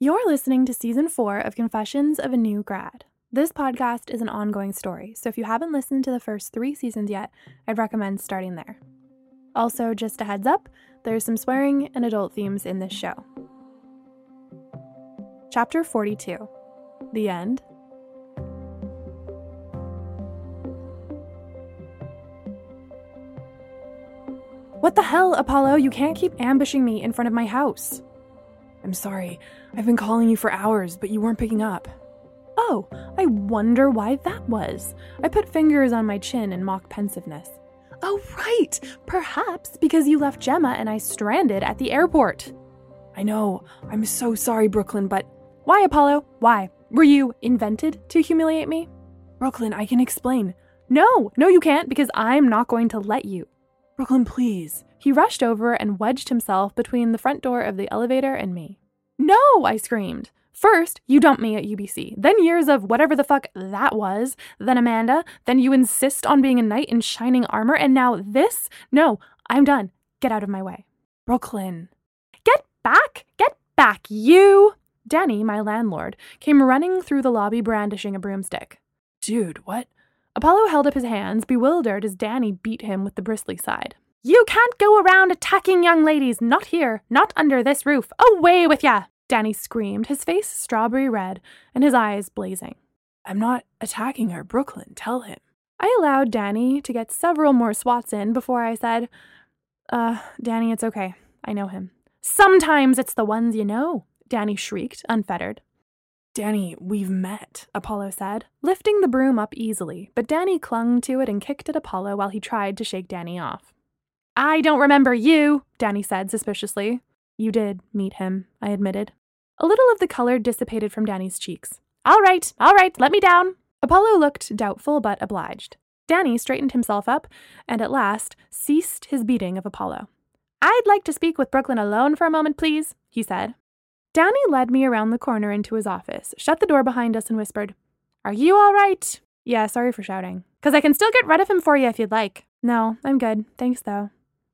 You're listening to season four of Confessions of a New Grad. This podcast is an ongoing story, so if you haven't listened to the first three seasons yet, I'd recommend starting there. Also, just a heads up, there's some swearing and adult themes in this show. Chapter 42 The End. What the hell, Apollo? You can't keep ambushing me in front of my house. I'm sorry. I've been calling you for hours, but you weren't picking up. Oh, I wonder why that was. I put fingers on my chin in mock pensiveness. Oh, right! Perhaps because you left Gemma and I stranded at the airport. I know. I'm so sorry, Brooklyn, but. Why, Apollo? Why? Were you invented to humiliate me? Brooklyn, I can explain. No, no, you can't, because I'm not going to let you. Brooklyn, please. He rushed over and wedged himself between the front door of the elevator and me. No, I screamed. First, you dump me at UBC, then years of whatever the fuck that was, then Amanda, then you insist on being a knight in shining armor, and now this? No, I'm done. Get out of my way. Brooklyn. Get back! Get back, you! Danny, my landlord, came running through the lobby brandishing a broomstick. Dude, what? Apollo held up his hands, bewildered as Danny beat him with the bristly side. You can't go around attacking young ladies, not here, not under this roof. Away with ya! Danny screamed, his face strawberry red and his eyes blazing. I'm not attacking her, Brooklyn. Tell him. I allowed Danny to get several more swats in before I said, Uh, Danny, it's okay. I know him. Sometimes it's the ones you know, Danny shrieked, unfettered. Danny, we've met, Apollo said, lifting the broom up easily, but Danny clung to it and kicked at Apollo while he tried to shake Danny off. I don't remember you, Danny said suspiciously. You did meet him, I admitted. A little of the color dissipated from Danny's cheeks. All right, all right, let me down. Apollo looked doubtful but obliged. Danny straightened himself up and at last ceased his beating of Apollo. I'd like to speak with Brooklyn alone for a moment, please, he said. Danny led me around the corner into his office, shut the door behind us, and whispered, Are you all right? Yeah, sorry for shouting. Because I can still get rid of him for you if you'd like. No, I'm good. Thanks, though.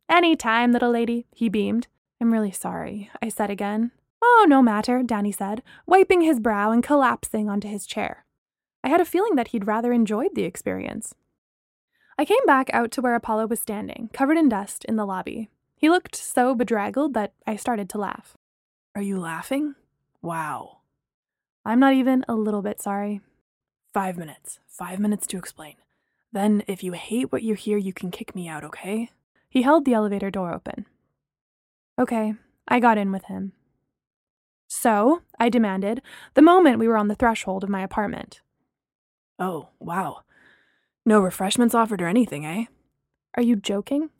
Any time, little lady, he beamed. I'm really sorry, I said again. Oh, no matter, Danny said, wiping his brow and collapsing onto his chair. I had a feeling that he'd rather enjoyed the experience. I came back out to where Apollo was standing, covered in dust, in the lobby. He looked so bedraggled that I started to laugh. Are you laughing? Wow. I'm not even a little bit sorry. Five minutes. Five minutes to explain. Then, if you hate what you hear, you can kick me out, okay? He held the elevator door open. Okay, I got in with him. So, I demanded, the moment we were on the threshold of my apartment. Oh, wow. No refreshments offered or anything, eh? Are you joking?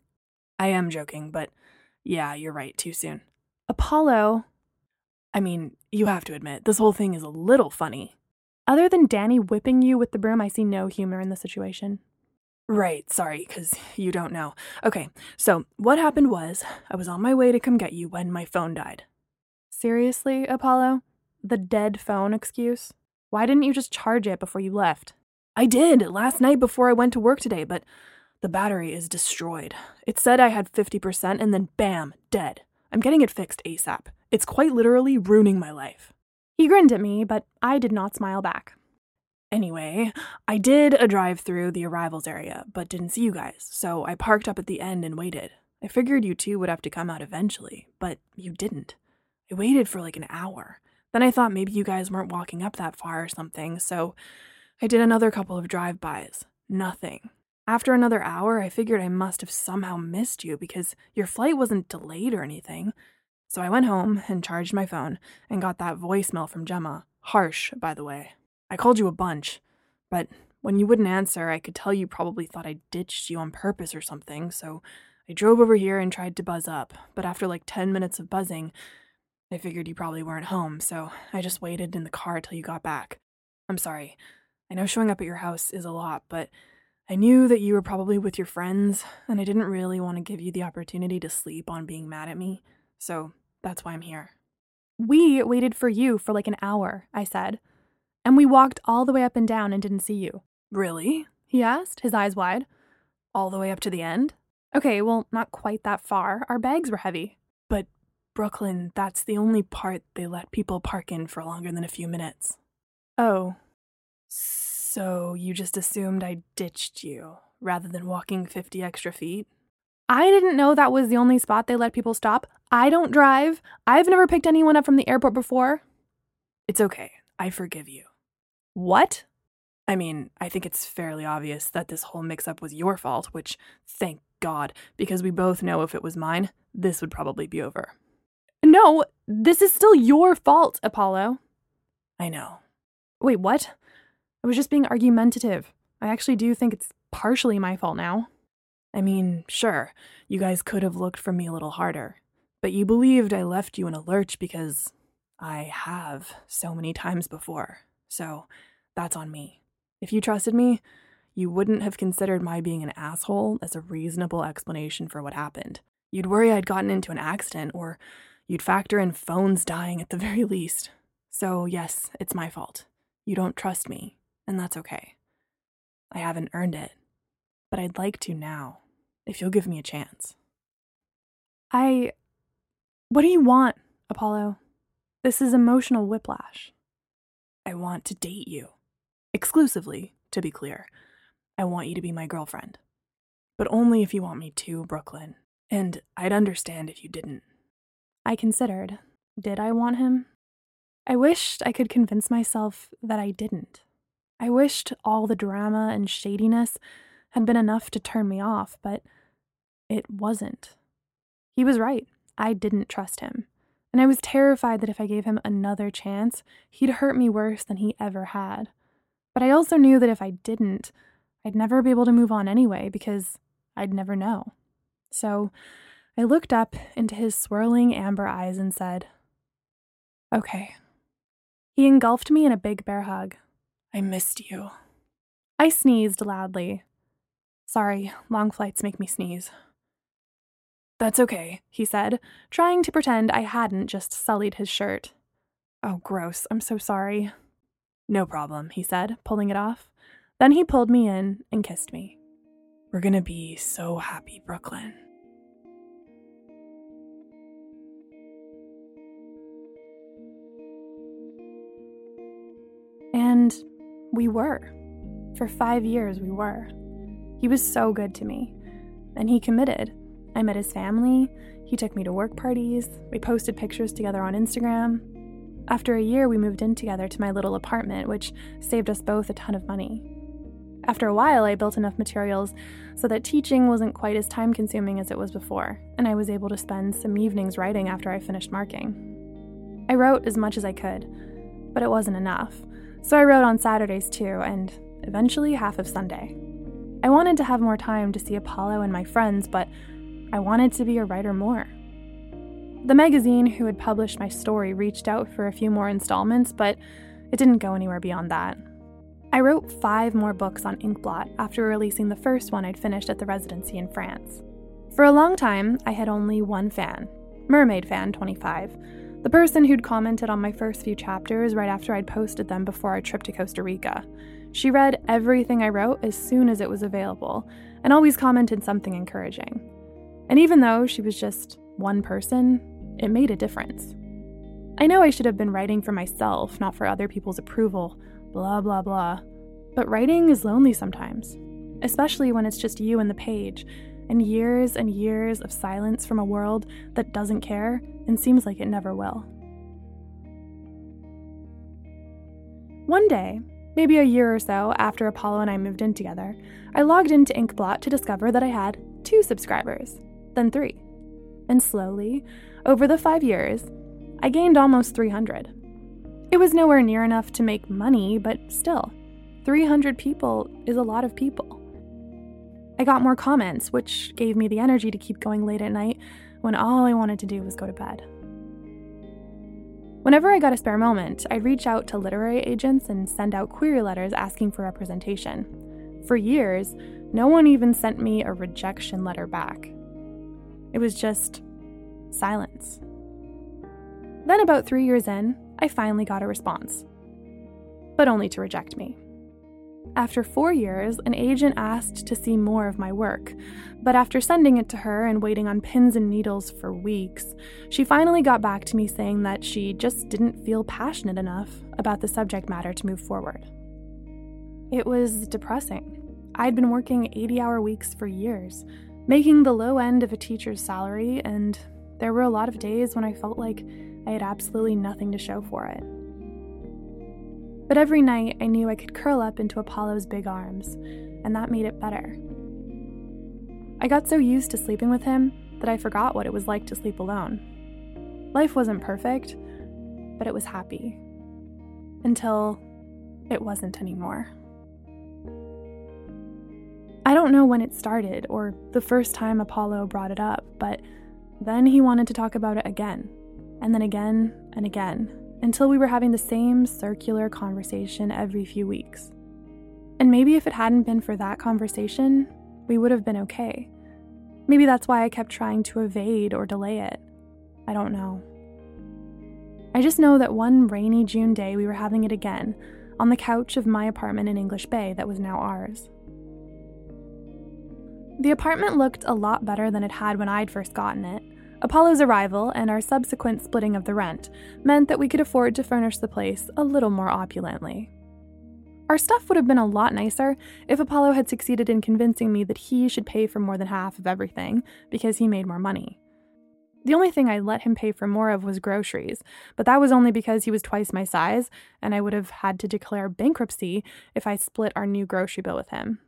I am joking, but yeah, you're right, too soon. Apollo, I mean, you have to admit, this whole thing is a little funny. Other than Danny whipping you with the broom, I see no humor in the situation. Right, sorry, because you don't know. Okay, so what happened was I was on my way to come get you when my phone died. Seriously, Apollo? The dead phone excuse? Why didn't you just charge it before you left? I did last night before I went to work today, but the battery is destroyed. It said I had 50% and then bam, dead. I'm getting it fixed ASAP. It's quite literally ruining my life. He grinned at me, but I did not smile back. Anyway, I did a drive through the arrivals area, but didn't see you guys, so I parked up at the end and waited. I figured you two would have to come out eventually, but you didn't. I waited for like an hour. Then I thought maybe you guys weren't walking up that far or something, so I did another couple of drive bys. Nothing. After another hour, I figured I must have somehow missed you because your flight wasn't delayed or anything. So I went home and charged my phone and got that voicemail from Gemma. Harsh, by the way. I called you a bunch, but when you wouldn't answer, I could tell you probably thought I ditched you on purpose or something, so I drove over here and tried to buzz up, but after like 10 minutes of buzzing, I figured you probably weren't home, so I just waited in the car till you got back. I'm sorry. I know showing up at your house is a lot, but I knew that you were probably with your friends, and I didn't really want to give you the opportunity to sleep on being mad at me, so that's why I'm here. We waited for you for like an hour, I said. And we walked all the way up and down and didn't see you. Really? He asked, his eyes wide. All the way up to the end? Okay, well, not quite that far. Our bags were heavy. But Brooklyn, that's the only part they let people park in for longer than a few minutes. Oh. So you just assumed I ditched you rather than walking 50 extra feet? I didn't know that was the only spot they let people stop. I don't drive. I've never picked anyone up from the airport before. It's okay. I forgive you. What? I mean, I think it's fairly obvious that this whole mix up was your fault, which, thank God, because we both know if it was mine, this would probably be over. No, this is still your fault, Apollo. I know. Wait, what? I was just being argumentative. I actually do think it's partially my fault now. I mean, sure, you guys could have looked for me a little harder, but you believed I left you in a lurch because I have so many times before. So that's on me. If you trusted me, you wouldn't have considered my being an asshole as a reasonable explanation for what happened. You'd worry I'd gotten into an accident, or you'd factor in phones dying at the very least. So, yes, it's my fault. You don't trust me, and that's okay. I haven't earned it, but I'd like to now, if you'll give me a chance. I. What do you want, Apollo? This is emotional whiplash. I want to date you. Exclusively, to be clear. I want you to be my girlfriend. But only if you want me to, Brooklyn. And I'd understand if you didn't. I considered. Did I want him? I wished I could convince myself that I didn't. I wished all the drama and shadiness had been enough to turn me off, but it wasn't. He was right. I didn't trust him. And I was terrified that if I gave him another chance, he'd hurt me worse than he ever had. But I also knew that if I didn't, I'd never be able to move on anyway because I'd never know. So I looked up into his swirling amber eyes and said, Okay. He engulfed me in a big bear hug. I missed you. I sneezed loudly. Sorry, long flights make me sneeze. That's okay, he said, trying to pretend I hadn't just sullied his shirt. Oh, gross. I'm so sorry. No problem, he said, pulling it off. Then he pulled me in and kissed me. We're gonna be so happy, Brooklyn. And we were. For five years, we were. He was so good to me. And he committed. I met his family. He took me to work parties. We posted pictures together on Instagram. After a year, we moved in together to my little apartment, which saved us both a ton of money. After a while, I built enough materials so that teaching wasn't quite as time consuming as it was before, and I was able to spend some evenings writing after I finished marking. I wrote as much as I could, but it wasn't enough, so I wrote on Saturdays too, and eventually half of Sunday. I wanted to have more time to see Apollo and my friends, but I wanted to be a writer more. The magazine who had published my story reached out for a few more installments, but it didn't go anywhere beyond that. I wrote five more books on Inkblot after releasing the first one I'd finished at the residency in France. For a long time, I had only one fan Mermaid Fan 25, the person who'd commented on my first few chapters right after I'd posted them before our trip to Costa Rica. She read everything I wrote as soon as it was available, and always commented something encouraging. And even though she was just one person, it made a difference. I know I should have been writing for myself, not for other people's approval, blah, blah, blah. But writing is lonely sometimes, especially when it's just you and the page, and years and years of silence from a world that doesn't care and seems like it never will. One day, maybe a year or so after Apollo and I moved in together, I logged into Inkblot to discover that I had two subscribers then three. And slowly, over the five years, I gained almost 300. It was nowhere near enough to make money, but still, 300 people is a lot of people. I got more comments, which gave me the energy to keep going late at night when all I wanted to do was go to bed. Whenever I got a spare moment, I'd reach out to literary agents and send out query letters asking for representation. For years, no one even sent me a rejection letter back. It was just silence. Then, about three years in, I finally got a response, but only to reject me. After four years, an agent asked to see more of my work, but after sending it to her and waiting on pins and needles for weeks, she finally got back to me saying that she just didn't feel passionate enough about the subject matter to move forward. It was depressing. I'd been working 80 hour weeks for years, making the low end of a teacher's salary, and there were a lot of days when I felt like I had absolutely nothing to show for it. But every night I knew I could curl up into Apollo's big arms, and that made it better. I got so used to sleeping with him that I forgot what it was like to sleep alone. Life wasn't perfect, but it was happy. Until it wasn't anymore. I don't know when it started or the first time Apollo brought it up, but then he wanted to talk about it again, and then again and again, until we were having the same circular conversation every few weeks. And maybe if it hadn't been for that conversation, we would have been okay. Maybe that's why I kept trying to evade or delay it. I don't know. I just know that one rainy June day we were having it again on the couch of my apartment in English Bay that was now ours. The apartment looked a lot better than it had when I'd first gotten it, Apollo's arrival and our subsequent splitting of the rent meant that we could afford to furnish the place a little more opulently. Our stuff would have been a lot nicer if Apollo had succeeded in convincing me that he should pay for more than half of everything because he made more money. The only thing I let him pay for more of was groceries, but that was only because he was twice my size, and I would have had to declare bankruptcy if I split our new grocery bill with him.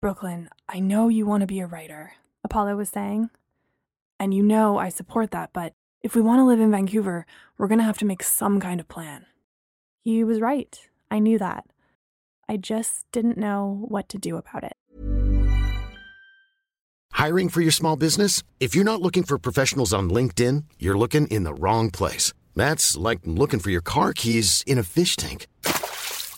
Brooklyn, I know you want to be a writer, Apollo was saying. And you know I support that, but if we want to live in Vancouver, we're going to have to make some kind of plan. He was right. I knew that. I just didn't know what to do about it. Hiring for your small business? If you're not looking for professionals on LinkedIn, you're looking in the wrong place. That's like looking for your car keys in a fish tank.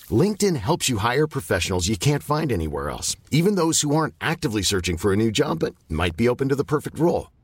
LinkedIn helps you hire professionals you can't find anywhere else, even those who aren't actively searching for a new job but might be open to the perfect role.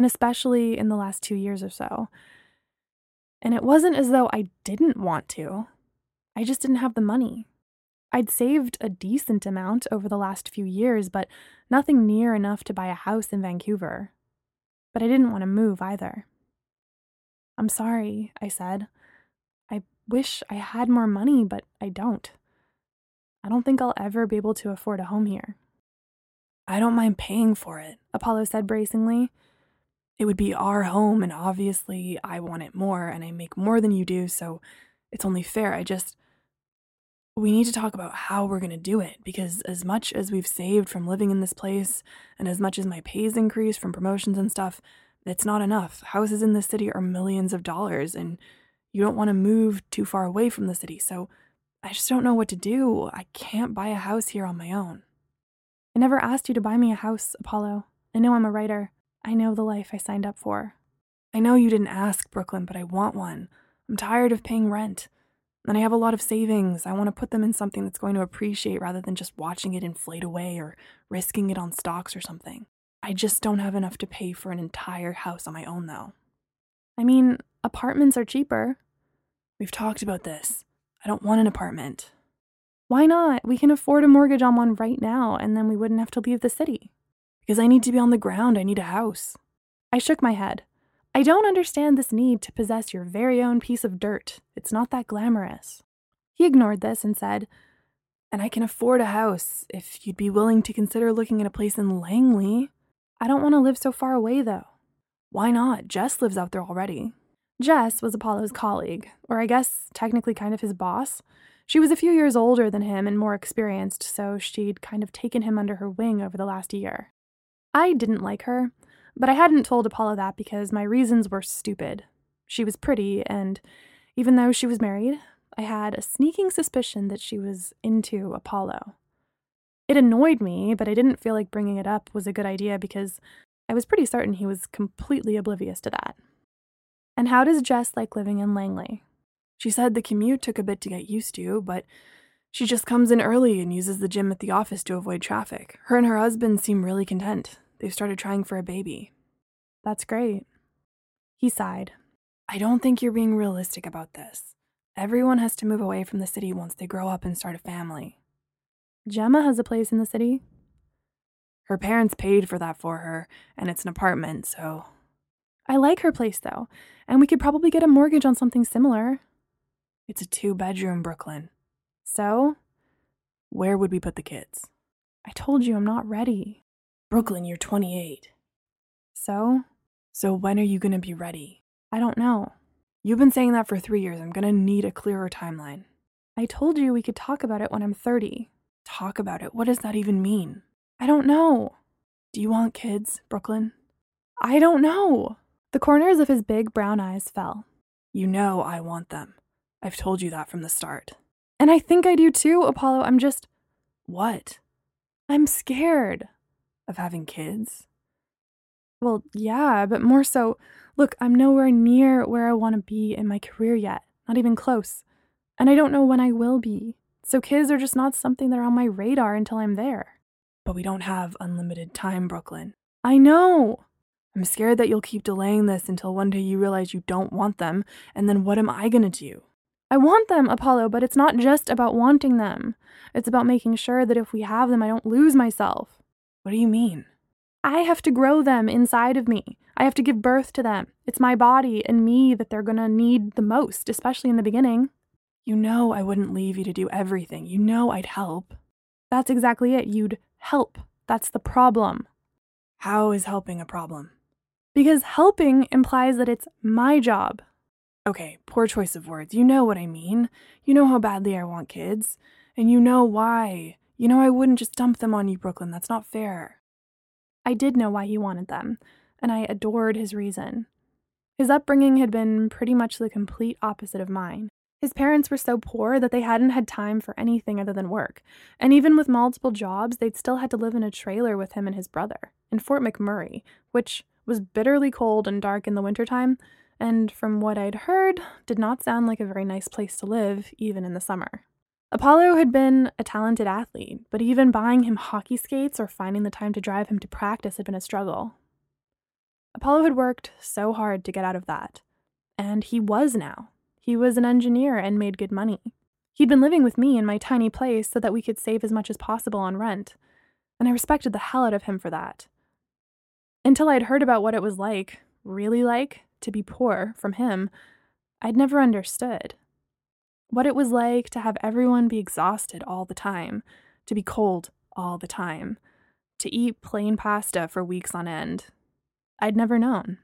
and especially in the last two years or so. And it wasn't as though I didn't want to, I just didn't have the money. I'd saved a decent amount over the last few years, but nothing near enough to buy a house in Vancouver. But I didn't want to move either. I'm sorry, I said. I wish I had more money, but I don't. I don't think I'll ever be able to afford a home here. I don't mind paying for it, Apollo said bracingly. It would be our home, and obviously I want it more, and I make more than you do, so it's only fair. I just. We need to talk about how we're going to do it because, as much as we've saved from living in this place, and as much as my pay's increased from promotions and stuff, it's not enough. Houses in this city are millions of dollars, and you don't want to move too far away from the city, so I just don't know what to do. I can't buy a house here on my own. I never asked you to buy me a house, Apollo. I know I'm a writer. I know the life I signed up for. I know you didn't ask, Brooklyn, but I want one. I'm tired of paying rent. And I have a lot of savings. I want to put them in something that's going to appreciate rather than just watching it inflate away or risking it on stocks or something. I just don't have enough to pay for an entire house on my own, though. I mean, apartments are cheaper. We've talked about this. I don't want an apartment. Why not? We can afford a mortgage on one right now, and then we wouldn't have to leave the city. Because I need to be on the ground, I need a house. I shook my head. I don't understand this need to possess your very own piece of dirt. It's not that glamorous. He ignored this and said, And I can afford a house if you'd be willing to consider looking at a place in Langley. I don't want to live so far away, though. Why not? Jess lives out there already. Jess was Apollo's colleague, or I guess technically kind of his boss. She was a few years older than him and more experienced, so she'd kind of taken him under her wing over the last year. I didn't like her, but I hadn't told Apollo that because my reasons were stupid. She was pretty, and even though she was married, I had a sneaking suspicion that she was into Apollo. It annoyed me, but I didn't feel like bringing it up was a good idea because I was pretty certain he was completely oblivious to that. And how does Jess like living in Langley? She said the commute took a bit to get used to, but she just comes in early and uses the gym at the office to avoid traffic. Her and her husband seem really content. They've started trying for a baby. That's great. He sighed. I don't think you're being realistic about this. Everyone has to move away from the city once they grow up and start a family. Gemma has a place in the city. Her parents paid for that for her, and it's an apartment, so. I like her place, though, and we could probably get a mortgage on something similar. It's a two bedroom, Brooklyn. So? Where would we put the kids? I told you I'm not ready. Brooklyn, you're 28. So? So when are you going to be ready? I don't know. You've been saying that for three years. I'm going to need a clearer timeline. I told you we could talk about it when I'm 30. Talk about it? What does that even mean? I don't know. Do you want kids, Brooklyn? I don't know. The corners of his big brown eyes fell. You know I want them. I've told you that from the start. And I think I do too, Apollo. I'm just. What? I'm scared. Of having kids? Well, yeah, but more so, look, I'm nowhere near where I want to be in my career yet. Not even close. And I don't know when I will be. So kids are just not something that are on my radar until I'm there. But we don't have unlimited time, Brooklyn. I know. I'm scared that you'll keep delaying this until one day you realize you don't want them, and then what am I gonna do? I want them, Apollo, but it's not just about wanting them. It's about making sure that if we have them, I don't lose myself. What do you mean? I have to grow them inside of me. I have to give birth to them. It's my body and me that they're gonna need the most, especially in the beginning. You know I wouldn't leave you to do everything. You know I'd help. That's exactly it. You'd help. That's the problem. How is helping a problem? Because helping implies that it's my job. Okay, poor choice of words. You know what I mean. You know how badly I want kids. And you know why. You know I wouldn't just dump them on you, Brooklyn. That's not fair. I did know why he wanted them, and I adored his reason. His upbringing had been pretty much the complete opposite of mine. His parents were so poor that they hadn't had time for anything other than work, and even with multiple jobs, they'd still had to live in a trailer with him and his brother in Fort McMurray, which was bitterly cold and dark in the wintertime, and from what I'd heard, did not sound like a very nice place to live, even in the summer. Apollo had been a talented athlete, but even buying him hockey skates or finding the time to drive him to practice had been a struggle. Apollo had worked so hard to get out of that, and he was now. He was an engineer and made good money. He'd been living with me in my tiny place so that we could save as much as possible on rent, and I respected the hell out of him for that. Until I'd heard about what it was like, really like, to be poor from him, I'd never understood. What it was like to have everyone be exhausted all the time, to be cold all the time, to eat plain pasta for weeks on end. I'd never known.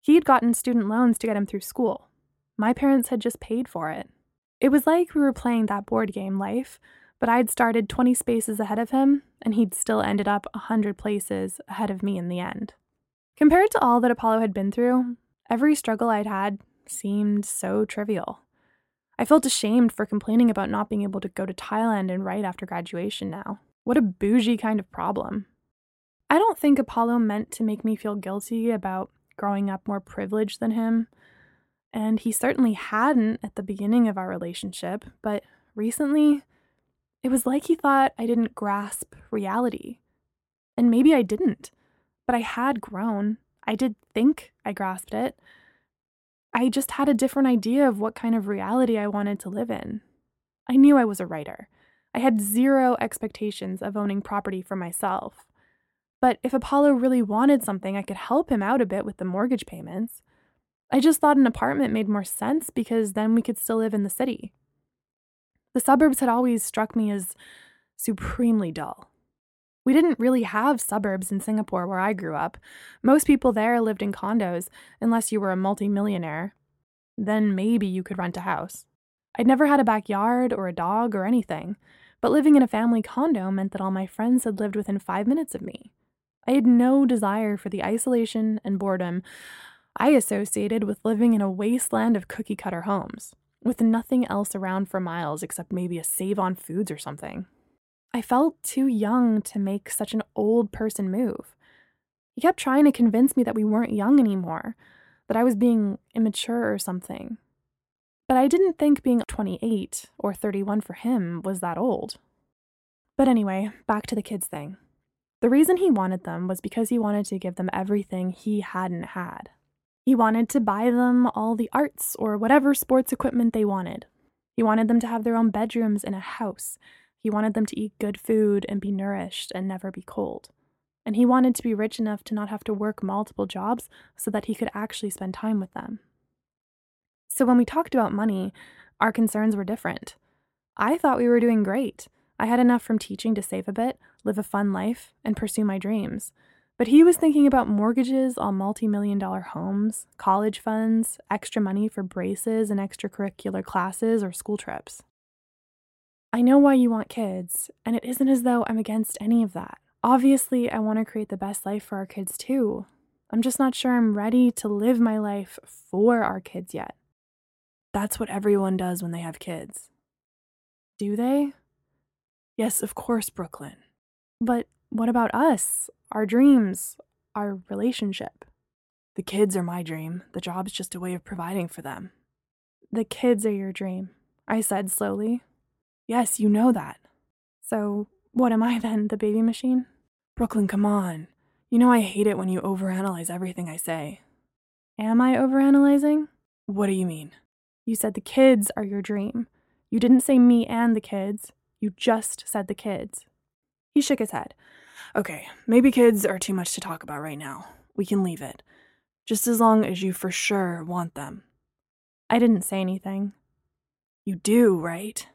He'd gotten student loans to get him through school. My parents had just paid for it. It was like we were playing that board game, Life, but I'd started 20 spaces ahead of him, and he'd still ended up 100 places ahead of me in the end. Compared to all that Apollo had been through, every struggle I'd had seemed so trivial. I felt ashamed for complaining about not being able to go to Thailand and write after graduation now. What a bougie kind of problem. I don't think Apollo meant to make me feel guilty about growing up more privileged than him. And he certainly hadn't at the beginning of our relationship, but recently, it was like he thought I didn't grasp reality. And maybe I didn't, but I had grown. I did think I grasped it. I just had a different idea of what kind of reality I wanted to live in. I knew I was a writer. I had zero expectations of owning property for myself. But if Apollo really wanted something, I could help him out a bit with the mortgage payments. I just thought an apartment made more sense because then we could still live in the city. The suburbs had always struck me as supremely dull. We didn't really have suburbs in Singapore where I grew up. Most people there lived in condos, unless you were a multimillionaire. Then maybe you could rent a house. I'd never had a backyard or a dog or anything, but living in a family condo meant that all my friends had lived within five minutes of me. I had no desire for the isolation and boredom I associated with living in a wasteland of cookie cutter homes, with nothing else around for miles except maybe a save on foods or something. I felt too young to make such an old person move. He kept trying to convince me that we weren't young anymore, that I was being immature or something. But I didn't think being 28 or 31 for him was that old. But anyway, back to the kids thing. The reason he wanted them was because he wanted to give them everything he hadn't had. He wanted to buy them all the arts or whatever sports equipment they wanted. He wanted them to have their own bedrooms in a house. He wanted them to eat good food and be nourished and never be cold. And he wanted to be rich enough to not have to work multiple jobs so that he could actually spend time with them. So when we talked about money, our concerns were different. I thought we were doing great. I had enough from teaching to save a bit, live a fun life, and pursue my dreams. But he was thinking about mortgages on multi million dollar homes, college funds, extra money for braces and extracurricular classes or school trips. I know why you want kids, and it isn't as though I'm against any of that. Obviously, I want to create the best life for our kids too. I'm just not sure I'm ready to live my life for our kids yet. That's what everyone does when they have kids. Do they? Yes, of course, Brooklyn. But what about us? Our dreams? Our relationship? The kids are my dream. The job's just a way of providing for them. The kids are your dream, I said slowly. Yes, you know that. So, what am I then, the baby machine? Brooklyn, come on. You know I hate it when you overanalyze everything I say. Am I overanalyzing? What do you mean? You said the kids are your dream. You didn't say me and the kids. You just said the kids. He shook his head. Okay, maybe kids are too much to talk about right now. We can leave it. Just as long as you for sure want them. I didn't say anything. You do, right?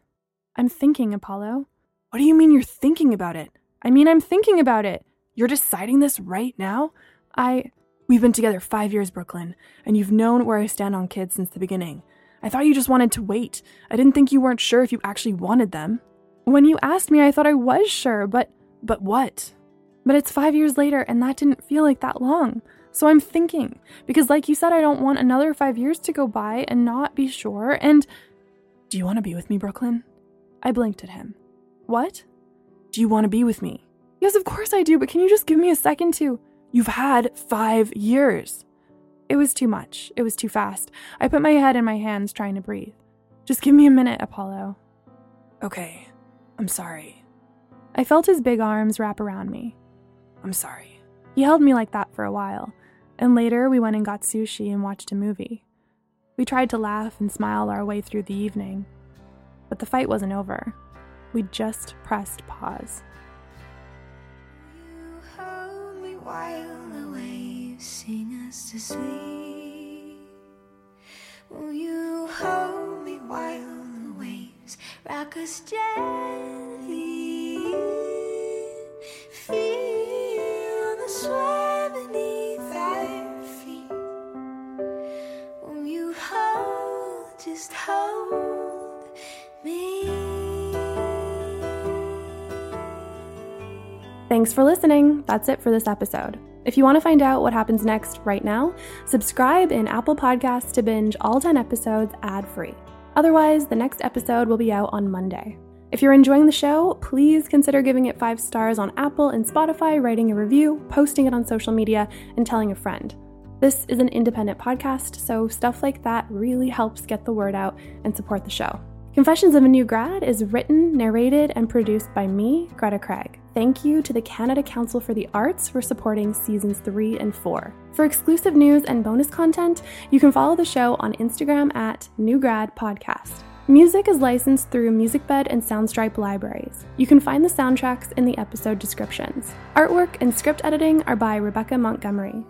I'm thinking, Apollo. What do you mean you're thinking about it? I mean, I'm thinking about it. You're deciding this right now? I. We've been together five years, Brooklyn, and you've known where I stand on kids since the beginning. I thought you just wanted to wait. I didn't think you weren't sure if you actually wanted them. When you asked me, I thought I was sure, but. But what? But it's five years later, and that didn't feel like that long. So I'm thinking, because like you said, I don't want another five years to go by and not be sure. And do you want to be with me, Brooklyn? I blinked at him. What? Do you want to be with me? Yes, of course I do, but can you just give me a second to? You've had five years. It was too much. It was too fast. I put my head in my hands, trying to breathe. Just give me a minute, Apollo. Okay, I'm sorry. I felt his big arms wrap around me. I'm sorry. He held me like that for a while, and later we went and got sushi and watched a movie. We tried to laugh and smile our way through the evening, but the fight wasn't over. We just pressed pause. You hold me while the waves sing us to sleep. Will you hold me while the waves rock us gently? Thanks for listening. That's it for this episode. If you want to find out what happens next right now, subscribe in Apple Podcasts to binge all 10 episodes ad free. Otherwise, the next episode will be out on Monday. If you're enjoying the show, please consider giving it five stars on Apple and Spotify, writing a review, posting it on social media, and telling a friend. This is an independent podcast, so stuff like that really helps get the word out and support the show. Confessions of a New Grad is written, narrated, and produced by me, Greta Craig. Thank you to the Canada Council for the Arts for supporting seasons 3 and 4. For exclusive news and bonus content, you can follow the show on Instagram at New Grad Podcast. Music is licensed through MusicBed and Soundstripe libraries. You can find the soundtracks in the episode descriptions. Artwork and script editing are by Rebecca Montgomery.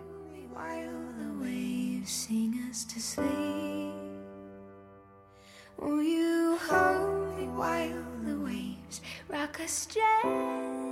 Will you hold me while the waves rock us gently?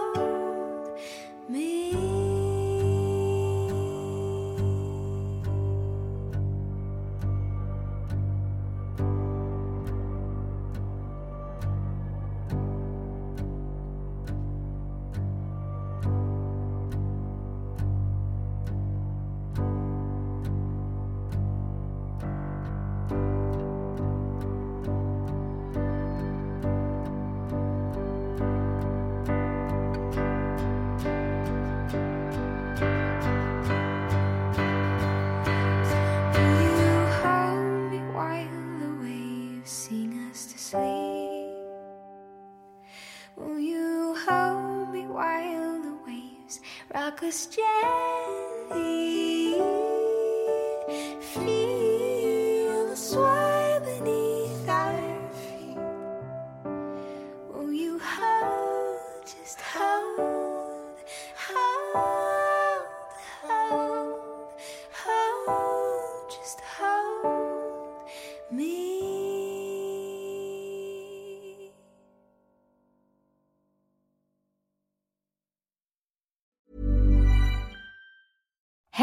us